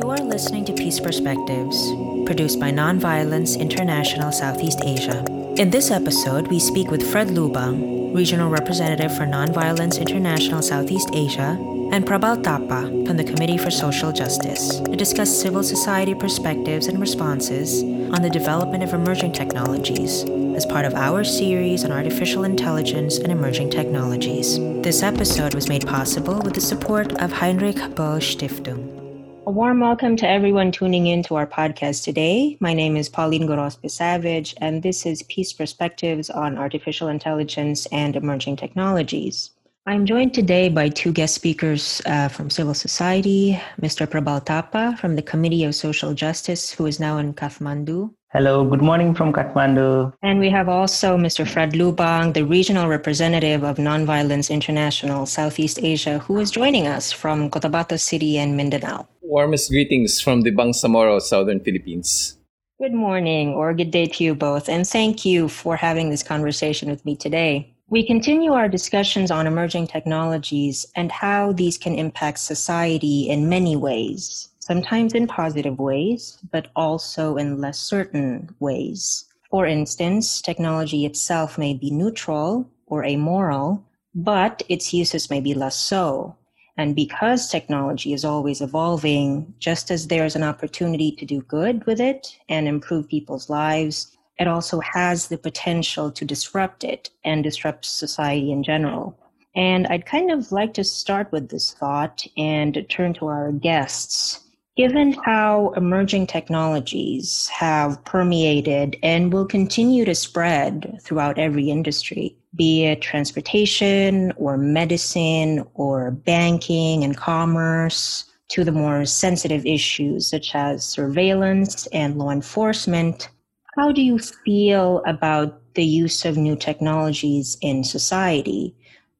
You are listening to Peace Perspectives, produced by Nonviolence International Southeast Asia. In this episode, we speak with Fred Lubang, Regional Representative for Nonviolence International Southeast Asia, and Prabal Thapa from the Committee for Social Justice to discuss civil society perspectives and responses on the development of emerging technologies as part of our series on artificial intelligence and emerging technologies. This episode was made possible with the support of Heinrich Böll Stiftung. A warm welcome to everyone tuning in to our podcast today. My name is Pauline Gorospe Savage, and this is Peace Perspectives on Artificial Intelligence and Emerging Technologies. I'm joined today by two guest speakers uh, from civil society, Mr. Prabal Thapa from the Committee of Social Justice, who is now in Kathmandu. Hello, good morning from Kathmandu. And we have also Mr. Fred Lubang, the regional representative of Nonviolence International Southeast Asia, who is joining us from Cotabato City and Mindanao. Warmest greetings from the Bangsamoro, Southern Philippines. Good morning or good day to you both, and thank you for having this conversation with me today. We continue our discussions on emerging technologies and how these can impact society in many ways, sometimes in positive ways, but also in less certain ways. For instance, technology itself may be neutral or amoral, but its uses may be less so. And because technology is always evolving, just as there's an opportunity to do good with it and improve people's lives, it also has the potential to disrupt it and disrupt society in general. And I'd kind of like to start with this thought and turn to our guests. Given how emerging technologies have permeated and will continue to spread throughout every industry, be it transportation or medicine or banking and commerce, to the more sensitive issues such as surveillance and law enforcement, how do you feel about the use of new technologies in society?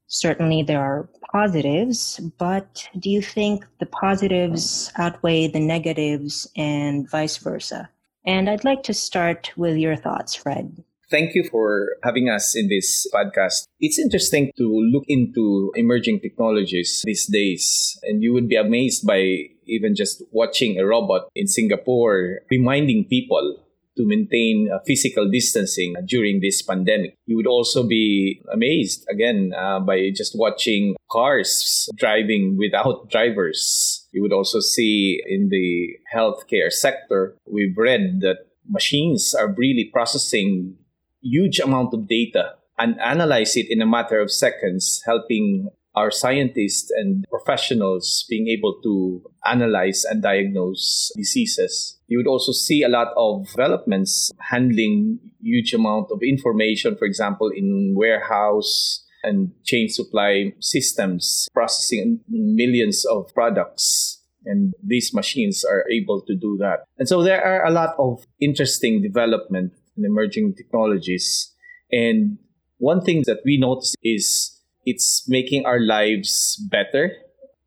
Certainly, there are positives, but do you think the positives outweigh the negatives and vice versa? And I'd like to start with your thoughts, Fred. Thank you for having us in this podcast. It's interesting to look into emerging technologies these days, and you would be amazed by even just watching a robot in Singapore reminding people to maintain uh, physical distancing during this pandemic. You would also be amazed again uh, by just watching cars driving without drivers. You would also see in the healthcare sector, we've read that machines are really processing huge amount of data and analyze it in a matter of seconds, helping our scientists and professionals being able to analyze and diagnose diseases. You would also see a lot of developments handling huge amount of information, for example, in warehouse and chain supply systems, processing millions of products. And these machines are able to do that. And so there are a lot of interesting development in emerging technologies. And one thing that we notice is it's making our lives better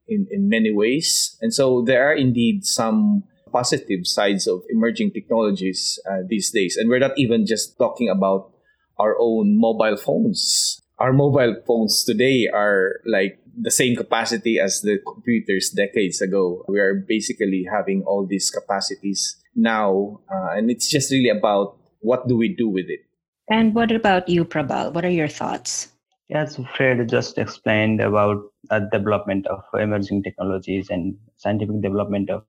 in, in many ways. And so there are indeed some positive sides of emerging technologies uh, these days. And we're not even just talking about our own mobile phones. Our mobile phones today are like the same capacity as the computers decades ago. We are basically having all these capacities now. Uh, and it's just really about what do we do with it. And what about you, Prabal? What are your thoughts? As Fred just explained about the development of emerging technologies and scientific development of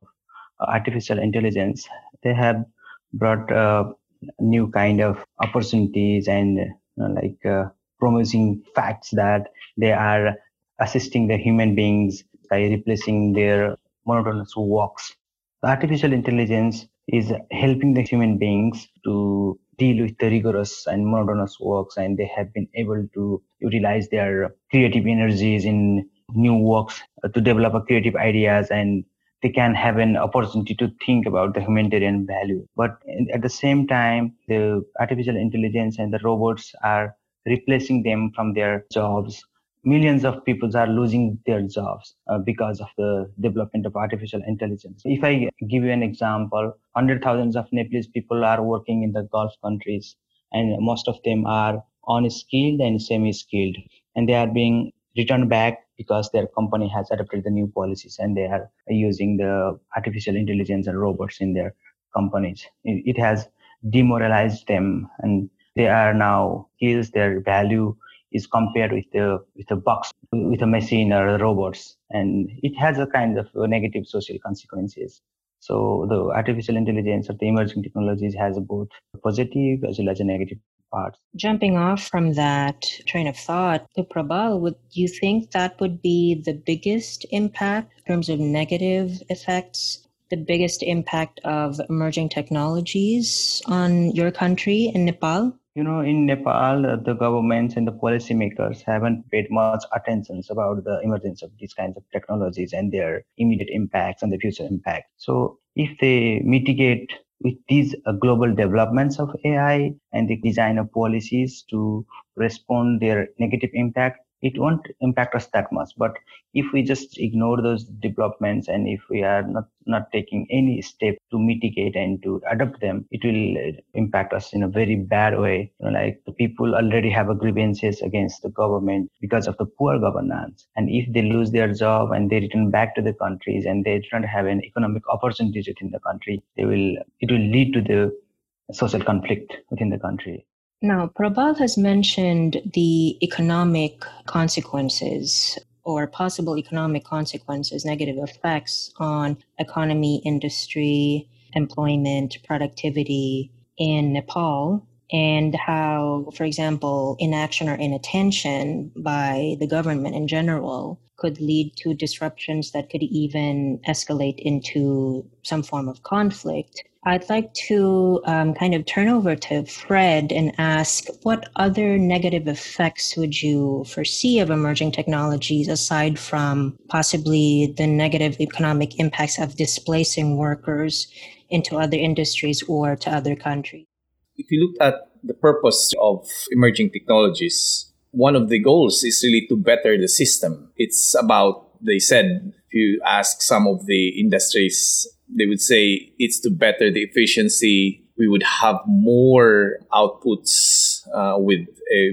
uh, artificial intelligence, they have brought uh, new kind of opportunities and uh, like uh, promising facts that they are assisting the human beings by replacing their monotonous walks. Artificial intelligence is helping the human beings to deal with the rigorous and monotonous works and they have been able to utilize their creative energies in new works uh, to develop creative ideas and they can have an opportunity to think about the humanitarian value. But at the same time the artificial intelligence and the robots are replacing them from their jobs millions of people are losing their jobs uh, because of the development of artificial intelligence. If I give you an example, hundred thousands of Nepalese people are working in the Gulf countries, and most of them are unskilled and semi-skilled, and they are being returned back because their company has adopted the new policies and they are using the artificial intelligence and robots in their companies. It, has demoralized them and they are now skills their value is compared with the with a box with a machine or robots and it has a kind of negative social consequences so the artificial intelligence or the emerging technologies has both positive as well as a negative parts. Jumping off from that train of thought, Prabal, would you think that would be the biggest impact in terms of negative effects? The biggest impact of emerging technologies on your country in Nepal? You know, in Nepal, the governments and the policymakers haven't paid much attention about the emergence of these kinds of technologies and their immediate impacts and the future impact. So if they mitigate with these uh, global developments of AI and the design of policies to respond their negative impact, it won't impact us that much. But if we just ignore those developments and if we are not, not taking any step to mitigate and to adapt them, it will uh, impact us in a very bad way. You know, like the people already have grievances against the government because of the poor governance. And if they lose their job and they return back to the countries and they don't have an economic opportunities within the country, they will, it will lead to the social conflict within the country. Now, Prabal has mentioned the economic consequences or possible economic consequences, negative effects on economy, industry, employment, productivity in Nepal, and how, for example, inaction or inattention by the government in general could lead to disruptions that could even escalate into some form of conflict. I'd like to um, kind of turn over to Fred and ask what other negative effects would you foresee of emerging technologies aside from possibly the negative economic impacts of displacing workers into other industries or to other countries? If you look at the purpose of emerging technologies, one of the goals is really to better the system. It's about, they said, if you ask some of the industries they would say it's to better the efficiency. We would have more outputs uh, with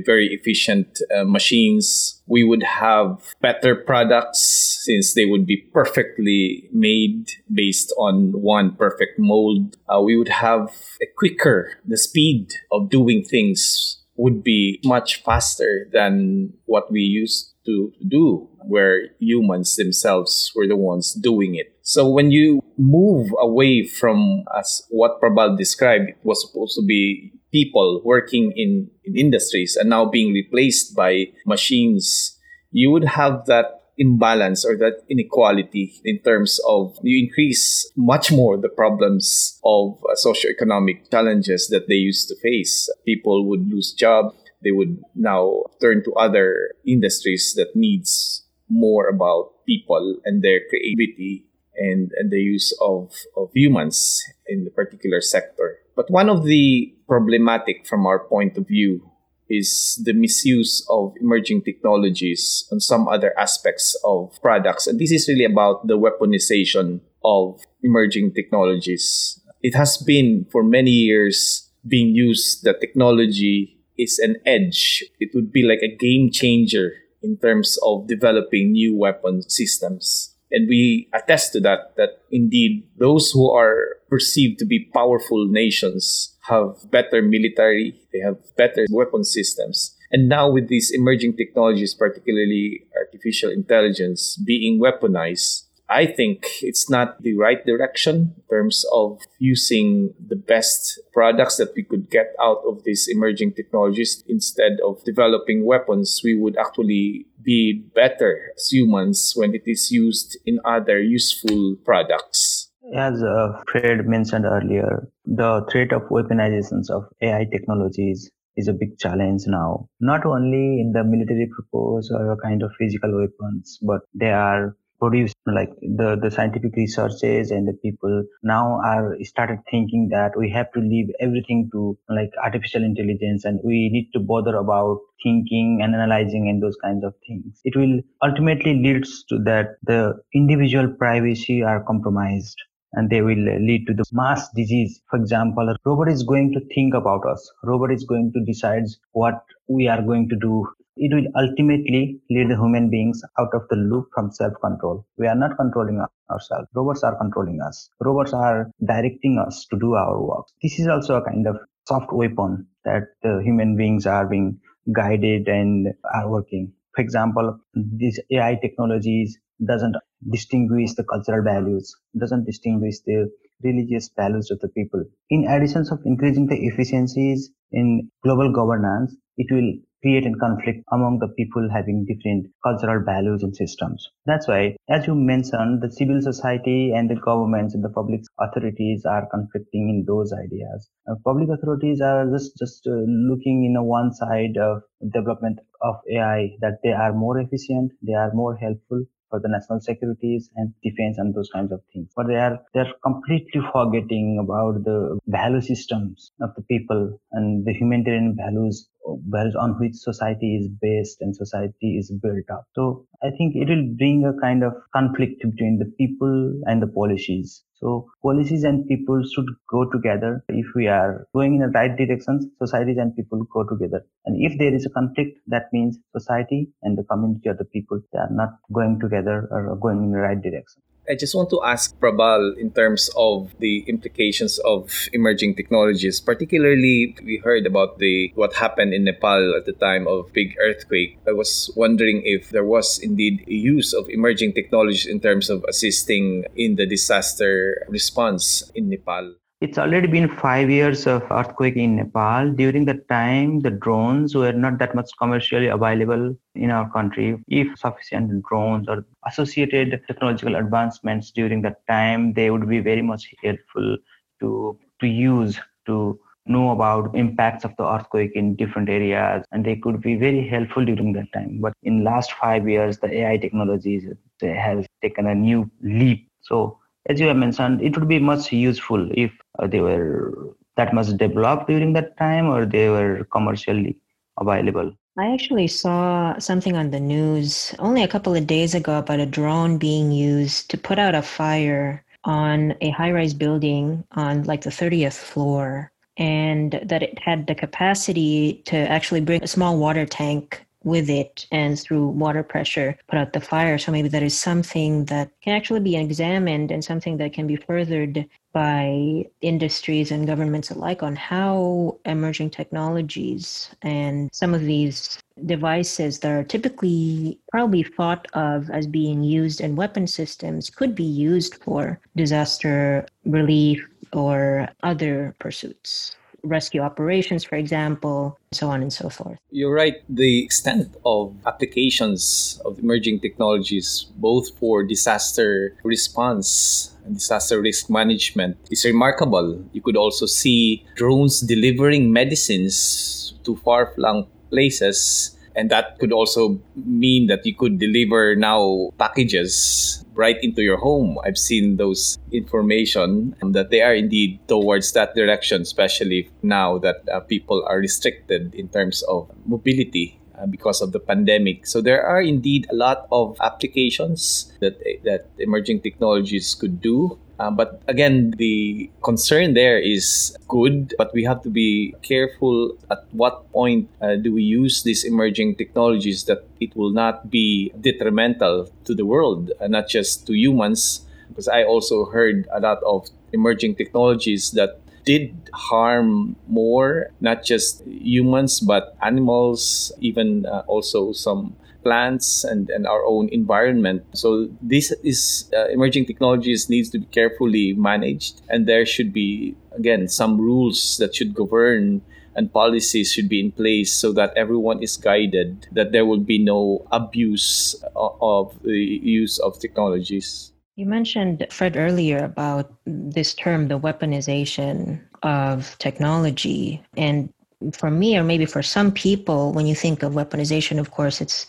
very efficient uh, machines. We would have better products since they would be perfectly made based on one perfect mold. Uh, we would have a quicker, the speed of doing things would be much faster than what we used to do, where humans themselves were the ones doing it. So when you move away from as what Prabal described, it was supposed to be people working in, in industries and now being replaced by machines, you would have that imbalance or that inequality in terms of you increase much more the problems of uh, socioeconomic challenges that they used to face. People would lose jobs. They would now turn to other industries that needs more about people and their creativity and, and the use of, of humans in the particular sector. But one of the problematic from our point of view is the misuse of emerging technologies and some other aspects of products. And this is really about the weaponization of emerging technologies. It has been for many years being used that technology is an edge. It would be like a game changer in terms of developing new weapon systems. And we attest to that, that indeed those who are perceived to be powerful nations have better military, they have better weapon systems. And now with these emerging technologies, particularly artificial intelligence being weaponized, I think it's not the right direction in terms of using the best products that we could get out of these emerging technologies. Instead of developing weapons, we would actually be better as humans when it is used in other useful products. As uh, Fred mentioned earlier, the threat of weaponizations of AI technologies is a big challenge now. Not only in the military purpose or a kind of physical weapons, but they are produce like the the scientific researches and the people now are started thinking that we have to leave everything to like artificial intelligence and we need to bother about thinking and analyzing and those kinds of things it will ultimately leads to that the individual privacy are compromised and they will lead to the mass disease. For example, a robot is going to think about us. Robot is going to decide what we are going to do it will ultimately lead the human beings out of the loop from self-control. We are not controlling ourselves. Robots are controlling us. Robots are directing us to do our work. This is also a kind of soft weapon that the human beings are being guided and are working. For example, these AI technologies doesn't distinguish the cultural values, doesn't distinguish the religious values of the people. In addition of increasing the efficiencies in global governance, it will create a conflict among the people having different cultural values and systems. That's why, as you mentioned, the civil society and the governments and the public authorities are conflicting in those ideas. Uh, public authorities are just just uh, looking in a one side of development of AI that they are more efficient, they are more helpful, for the national securities and defense and those kinds of things. But they are they're completely forgetting about the value systems of the people and the humanitarian values values on which society is based and society is built up. So I think it will bring a kind of conflict between the people and the policies. So policies and people should go together. If we are going in the right direction, societies and people go together. And if there is a conflict, that means society and the community or the people, they are not going together or going in the right direction. I just want to ask Prabal in terms of the implications of emerging technologies. Particularly, we heard about the what happened in Nepal at the time of big earthquake. I was wondering if there was indeed a use of emerging technologies in terms of assisting in the disaster response in Nepal. It's already been five years of earthquake in Nepal. During that time, the drones were not that much commercially available in our country. If sufficient drones or associated technological advancements during that time, they would be very much helpful to to use to know about impacts of the earthquake in different areas and they could be very helpful during that time but in last 5 years the ai technologies has taken a new leap so as you have mentioned, it would be much useful if uh, they were that much developed during that time or they were commercially available. I actually saw something on the news only a couple of days ago about a drone being used to put out a fire on a high rise building on like the 30th floor, and that it had the capacity to actually bring a small water tank with it and through water pressure put out the fire. So maybe that is something that can actually be examined and something that can be furthered by industries and governments alike on how emerging technologies and some of these devices that are typically probably thought of as being used in weapon systems could be used for disaster relief or other pursuits rescue operations, for example, so on and so forth. You're right. The extent of applications of emerging technologies, both for disaster response and disaster risk management, is remarkable. You could also see drones delivering medicines to far flung places and that could also mean that you could deliver now packages right into your home. I've seen those information that they are indeed towards that direction, especially now that uh, people are restricted in terms of mobility uh, because of the pandemic. So there are indeed a lot of applications that that emerging technologies could do. Uh, but again, the concern there is good, but we have to be careful at what point uh, do we use these emerging technologies that it will not be detrimental to the world, uh, not just to humans. Because I also heard a lot of emerging technologies that did harm more, not just humans, but animals, even uh, also some plants and, and our own environment. So this is uh, emerging technologies needs to be carefully managed, and there should be again some rules that should govern and policies should be in place so that everyone is guided that there will be no abuse of the use of technologies. You mentioned, Fred, earlier about this term, the weaponization of technology. And for me, or maybe for some people, when you think of weaponization, of course, it's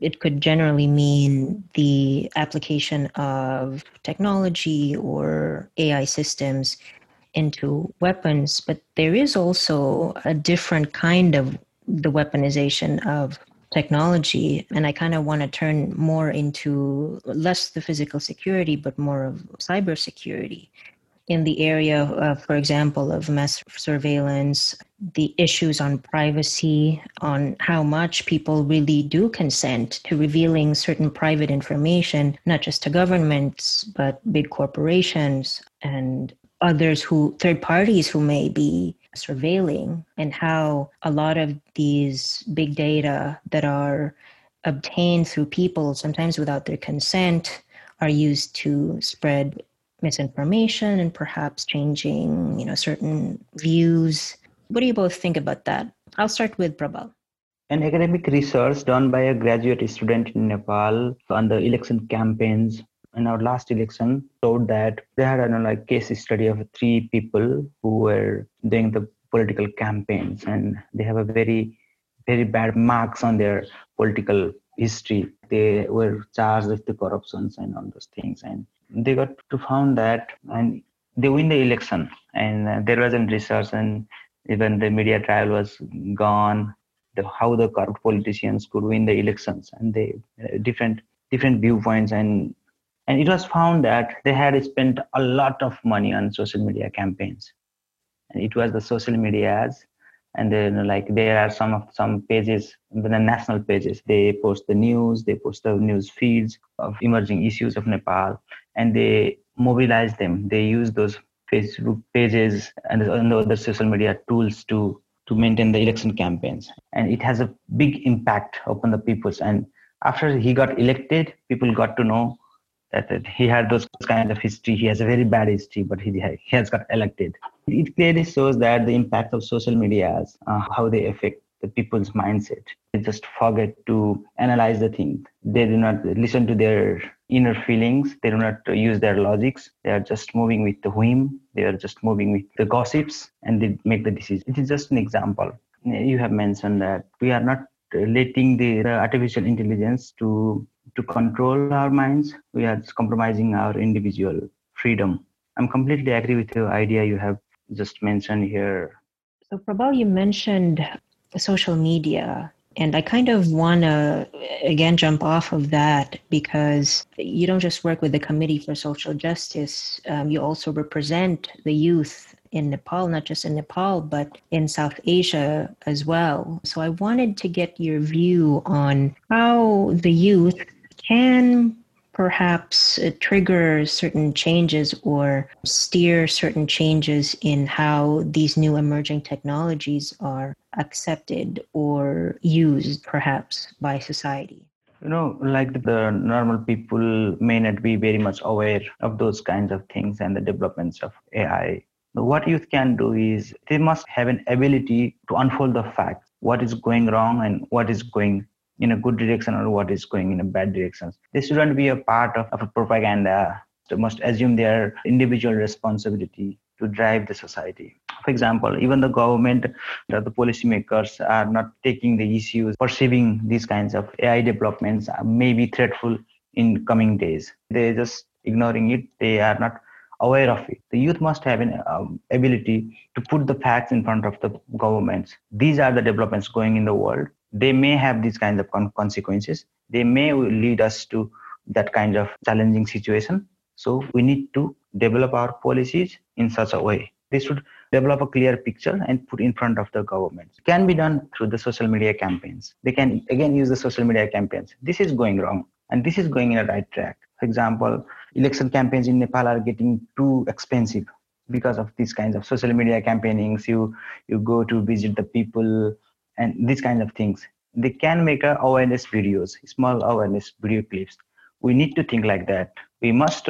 it could generally mean the application of technology or AI systems into weapons, but there is also a different kind of the weaponization of technology. And I kind of want to turn more into less the physical security, but more of cybersecurity. In the area, of, for example, of mass surveillance, the issues on privacy, on how much people really do consent to revealing certain private information, not just to governments, but big corporations and others who, third parties who may be surveilling, and how a lot of these big data that are obtained through people, sometimes without their consent, are used to spread misinformation and perhaps changing, you know, certain views. What do you both think about that? I'll start with Prabal. An academic research done by a graduate student in Nepal on the election campaigns in our last election showed that they had a know, like case study of three people who were doing the political campaigns and they have a very very bad marks on their political history they were charged with the corruptions and all those things and they got to found that and they win the election. And uh, there wasn't research and even the media trial was gone the, how the corrupt politicians could win the elections. And they uh, different different viewpoints and and it was found that they had spent a lot of money on social media campaigns. And it was the social media ads and then like there are some of some pages the national pages. They post the news they post the news feeds of emerging issues of nepal and they mobilize them. They use those facebook pages and other social media tools to to maintain the election campaigns. And it has a big impact upon the peoples. And after he got elected people got to know that, that he had those kinds of history. He has a very bad history but he, he has got elected. It clearly shows that the impact of social media uh, how they affect the people's mindset. They just forget to analyze the thing. They do not listen to their inner feelings. They do not use their logics. They are just moving with the whim. They are just moving with the gossips and they make the decision. It is just an example. You have mentioned that we are not letting the artificial intelligence to to control our minds. We are compromising our individual freedom. I'm completely agree with the idea you have just mentioned here. So, Prabal, you mentioned social media, and I kind of want to again jump off of that because you don't just work with the Committee for Social Justice, um, you also represent the youth in Nepal, not just in Nepal, but in South Asia as well. So I wanted to get your view on how the youth can perhaps trigger certain changes or steer certain changes in how these new emerging technologies are accepted or used perhaps by society you know like the normal people may not be very much aware of those kinds of things and the developments of ai what youth can do is they must have an ability to unfold the facts what is going wrong and what is going in a good direction or what is going in a bad direction. They shouldn't be a part of, of a propaganda. They must assume their individual responsibility to drive the society. For example, even the government, the, the policymakers are not taking the issues, perceiving these kinds of AI developments may be threatful in coming days. They're just ignoring it. They are not aware of it. The youth must have an um, ability to put the facts in front of the governments. These are the developments going in the world they may have these kinds of consequences they may lead us to that kind of challenging situation so we need to develop our policies in such a way. They should develop a clear picture and put in front of the government. Can be done through the social media campaigns. They can again use the social media campaigns. This is going wrong and this is going in a right track. For example election campaigns in nepal are getting too expensive because of these kinds of social media campaignings. You you go to visit the people and these kinds of things. They can make awareness videos small awareness video clips. We need to think like that we must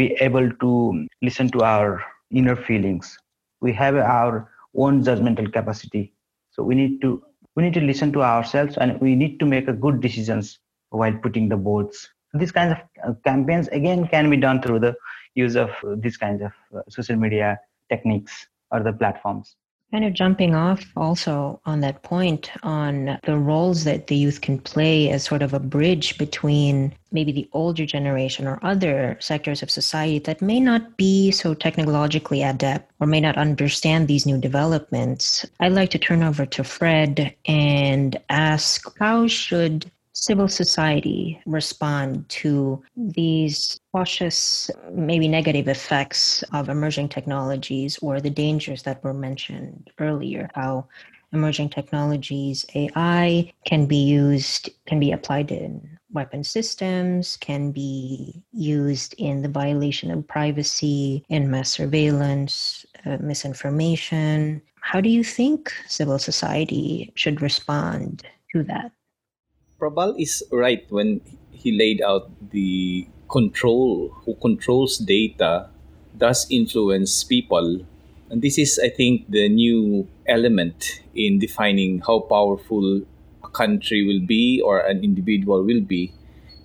be able to listen to our inner feelings. We have our own judgmental capacity. So we need to we need to listen to ourselves and we need to make a good decisions while putting the votes these kinds of uh, campaigns again can be done through the use of these kinds of uh, social media techniques or the platforms Kind of jumping off also on that point on the roles that the youth can play as sort of a bridge between maybe the older generation or other sectors of society that may not be so technologically adept or may not understand these new developments. I'd like to turn over to Fred and ask how should civil society respond to these cautious, maybe negative effects of emerging technologies or the dangers that were mentioned earlier? How emerging technologies, AI, can be used, can be applied in weapon systems, can be used in the violation of privacy, in mass surveillance, uh, misinformation. How do you think civil society should respond to that? Prabal is right when he laid out the control, who controls data does influence people. And this is, I think, the new element in defining how powerful a country will be or an individual will be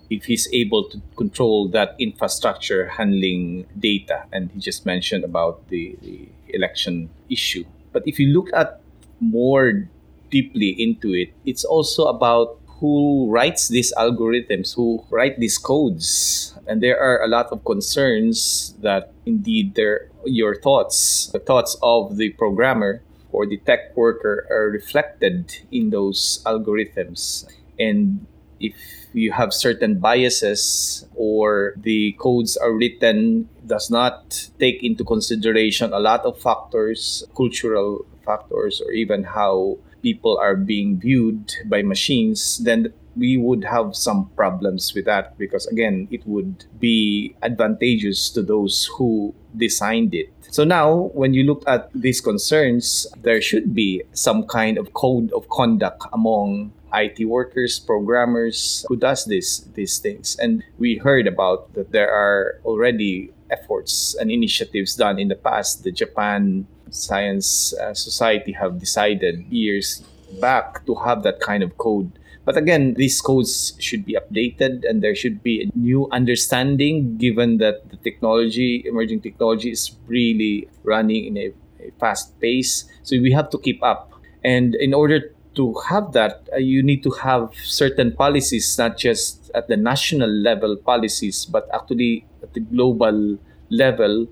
if he's able to control that infrastructure handling data. And he just mentioned about the, the election issue. But if you look at more deeply into it, it's also about who writes these algorithms, who write these codes. And there are a lot of concerns that indeed your thoughts, the thoughts of the programmer or the tech worker are reflected in those algorithms. And if you have certain biases or the codes are written does not take into consideration a lot of factors, cultural factors, or even how people are being viewed by machines, then we would have some problems with that because again it would be advantageous to those who designed it so now when you look at these concerns there should be some kind of code of conduct among IT workers, programmers who does this these things. And we heard about that there are already efforts and initiatives done in the past. The Japan science uh, society have decided years back to have that kind of code. But again, these codes should be updated and there should be a new understanding given that the technology, emerging technology, is really running in a, a fast pace. So we have to keep up. And in order to have that, uh, you need to have certain policies, not just at the national level policies, but actually at the global level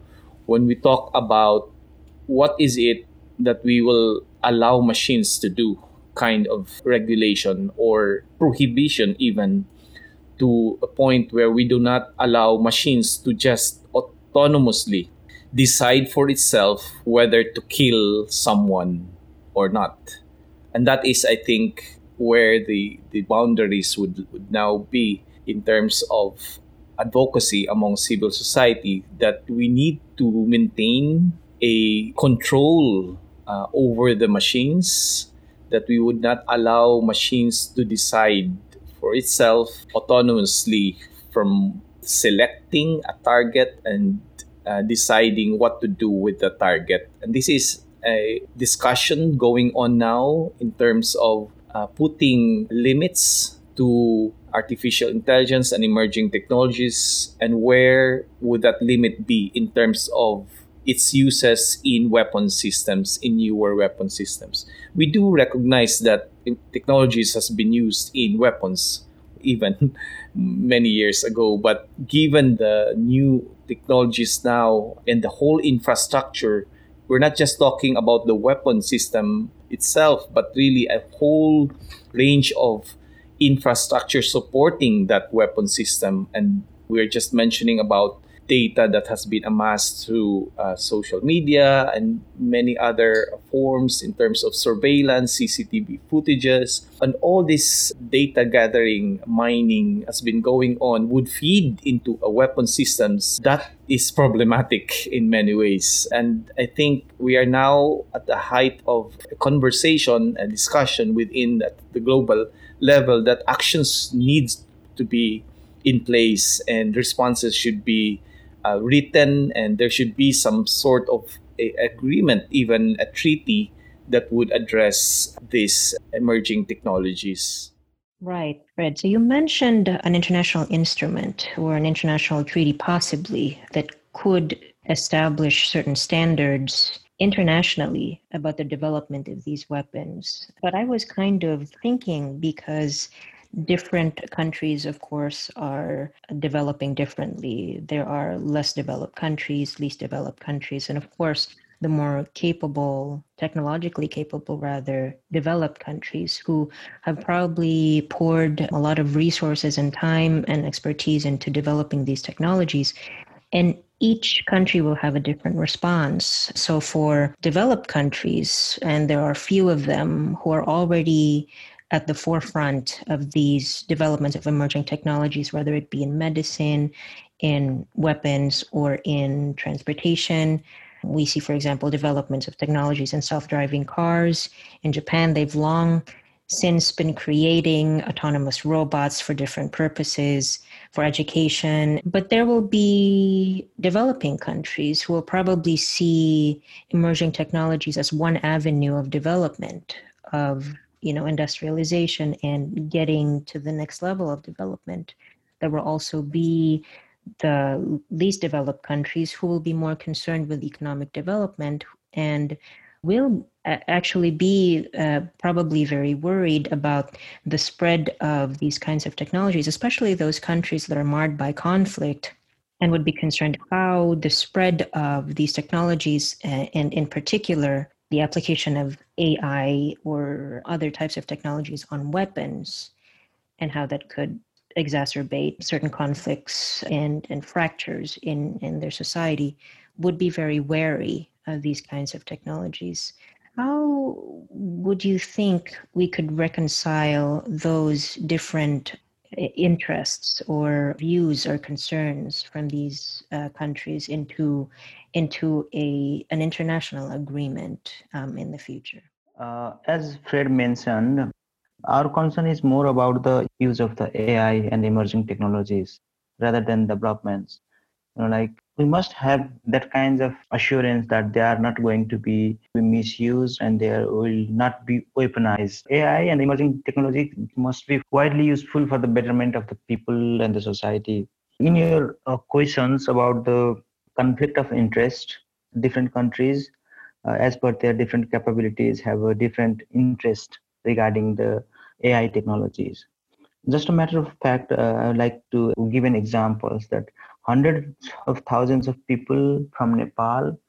when we talk about what is it that we will allow machines to do kind of regulation or prohibition even to a point where we do not allow machines to just autonomously decide for itself whether to kill someone or not? And that is i think where the the boundaries would, would now be in terms of advocacy among civil society that we need to maintain a control uh, over the machines, that we would not allow machines to decide for itself autonomously from selecting a target and uh, deciding what to do with the target. And this is a discussion going on now in terms of uh, putting limits to artificial intelligence and emerging technologies and where would that limit be in terms of its uses in weapon systems, in newer weapon systems. We do recognize that technologies has been used in weapons even many years ago, but given the new technologies now and the whole infrastructure, we're not just talking about the weapon system itself, but really a whole range of infrastructure supporting that weapon system. And we're just mentioning about data that has been amassed through uh, social media and many other forms in terms of surveillance, CCTV footages, and all this data gathering, mining has been going on would feed into a weapon systems that is problematic in many ways. And I think we are now at the height of a conversation and discussion within the global level that actions needs to be in place and responses should be uh, written and there should be some sort of agreement, even a treaty that would address these emerging technologies. Right, Fred. So you mentioned an international instrument or an international treaty, possibly, that could establish certain standards internationally about the development of these weapons. But I was kind of thinking because different countries, of course, are developing differently. There are less developed countries, least developed countries, and of course, the more capable, technologically capable, rather, developed countries who have probably poured a lot of resources and time and expertise into developing these technologies. And each country will have a different response. So, for developed countries, and there are few of them who are already at the forefront of these developments of emerging technologies, whether it be in medicine, in weapons, or in transportation, we see, for example, developments of technologies in self driving cars. In Japan, they've long since been creating autonomous robots for different purposes, for education. But there will be developing countries who will probably see emerging technologies as one avenue of development, of you know, industrialization and getting to the next level of development. There will also be the least developed countries who will be more concerned with economic development and will actually be uh, probably very worried about the spread of these kinds of technologies, especially those countries that are marred by conflict, and would be concerned how the spread of these technologies, uh, and in particular, the application of AI or other types of technologies on weapons, and how that could exacerbate certain conflicts and, and fractures in, in their society would be very wary of these kinds of technologies. How would you think we could reconcile those different interests or views or concerns from these uh, countries into into a an international agreement um, in the future? Uh, as Fred mentioned, our concern is more about the use of the AI and emerging technologies rather than developments. You know, like we must have that kind of assurance that they are not going to be misused and they will not be weaponized. AI and emerging technology must be widely useful for the betterment of the people and the society. In your uh, questions about the conflict of interest, different countries, uh, as per their different capabilities, have a different interest regarding the AI technologies. Just a matter of fact, uh, I would like to give an examples that hundreds of thousands of people from Nepal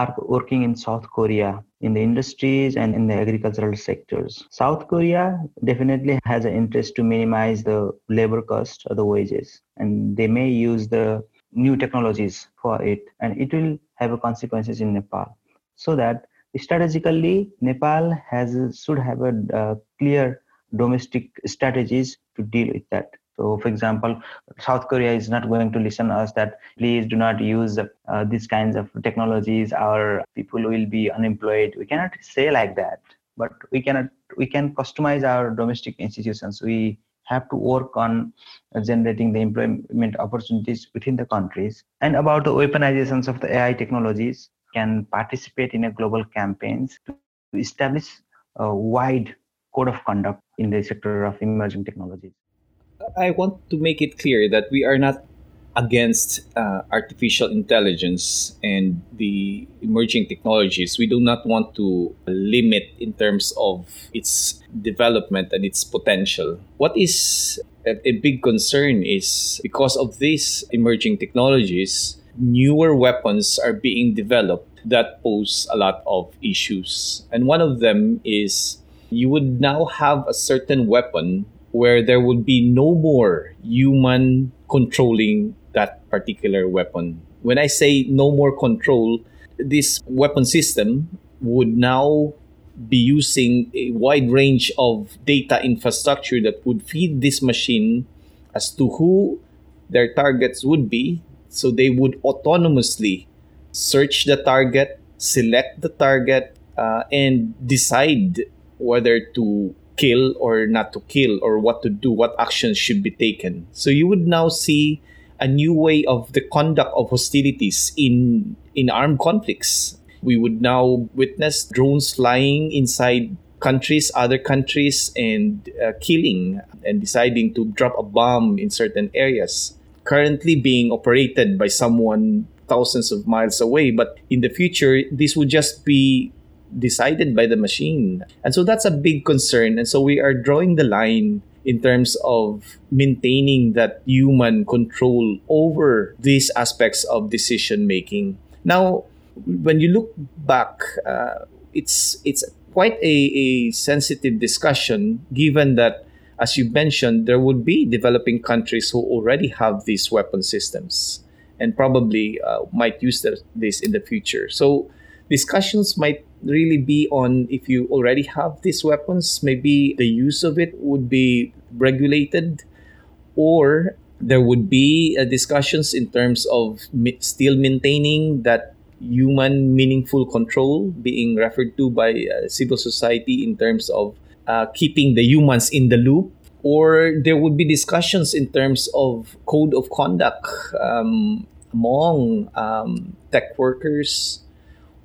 are working in South Korea in the industries and in the agricultural sectors. South Korea definitely has an interest to minimize the labor cost or the wages, and they may use the new technologies for it, and it will have consequences in Nepal. So that strategically nepal has should have a uh, clear domestic strategies to deal with that so for example south korea is not going to listen us that please do not use uh, these kinds of technologies. Our people will be unemployed. We cannot say like that. But we cannot we can customize our domestic institutions. We have to work on generating the employment opportunities within the countries. And about the weaponizations of the ai technologies can participate in a global campaigns to establish a wide code of conduct in the sector of emerging technologies. I want to make it clear that we are not against uh, artificial intelligence and the emerging technologies. We do not want to limit in terms of its development and its potential. What is a, a big concern is because of these emerging technologies, newer weapons are being developed that pose a lot of issues. And one of them is you would now have a certain weapon where there would be no more human controlling that particular weapon. When I say no more control, this weapon system would now be using a wide range of data infrastructure that would feed this machine as to who their targets would be so they would autonomously search the target, select the target, uh, and decide whether to kill or not to kill or what to do, what actions should be taken. So you would now see a new way of the conduct of hostilities in in armed conflicts. We would now witness drones flying inside countries, other countries, and uh, killing and deciding to drop a bomb in certain areas currently being operated by someone thousands of miles away. But in the future, this would just be decided by the machine. And so that's a big concern. And so we are drawing the line in terms of maintaining that human control over these aspects of decision making. Now, when you look back, uh, it's it's quite a, a sensitive discussion given that as you mentioned, there would be developing countries who already have these weapon systems and probably uh, might use this in the future. So discussions might really be on if you already have these weapons, maybe the use of it would be regulated, or there would be uh, discussions in terms of mi- still maintaining that human meaningful control being referred to by uh, civil society in terms of uh, keeping the humans in the loop. Or there would be discussions in terms of code of conduct um, among um, tech workers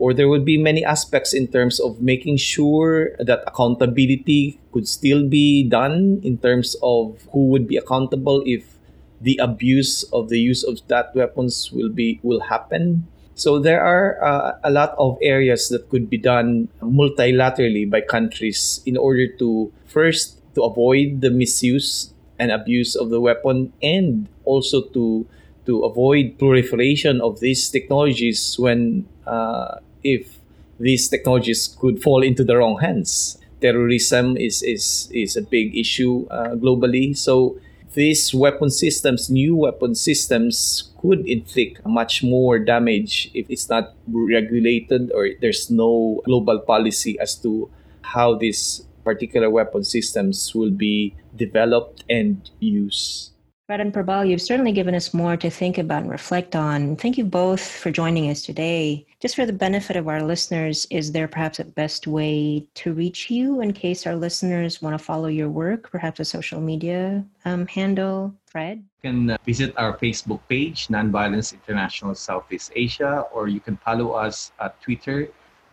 or there would be many aspects in terms of making sure that accountability could still be done in terms of who would be accountable if the abuse of the use of that weapons will be will happen. So there are uh, a lot of areas that could be done multilaterally by countries in order to first to avoid the misuse and abuse of the weapon and also to to avoid proliferation of these technologies when uh, if these technologies could fall into the wrong hands terrorism is is is a big issue uh, globally so these weapon systems, new weapon systems, could inflict much more damage if it's not regulated or there's no global policy as to how these particular weapon systems will be developed and used. Fred and Prabal, you've certainly given us more to think about and reflect on. Thank you both for joining us today. Just for the benefit of our listeners, is there perhaps a best way to reach you in case our listeners want to follow your work, perhaps a social media um, handle? Fred? You can uh, visit our Facebook page, Nonviolence International Southeast Asia, or you can follow us at Twitter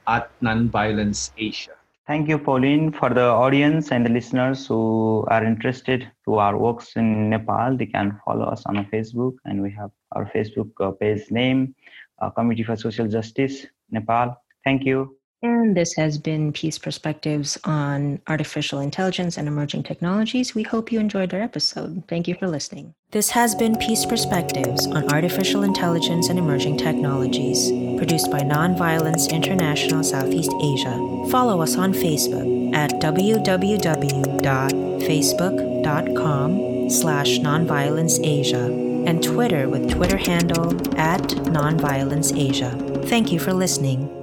at Nonviolence Asia. Thank you, Pauline. For the audience and the listeners who are interested to our works in Nepal, they can follow us on Facebook, and we have our Facebook uh, page name, uh, Committee for Social Justice Nepal. Thank you. And this has been Peace Perspectives on Artificial Intelligence and Emerging Technologies. We hope you enjoyed our episode. Thank you for listening. This has been Peace Perspectives on Artificial Intelligence and Emerging Technologies, produced by Nonviolence International Southeast Asia. Follow us on Facebook at www.facebook.com slash nonviolenceasia and Twitter with Twitter handle at nonviolenceasia. Thank you for listening.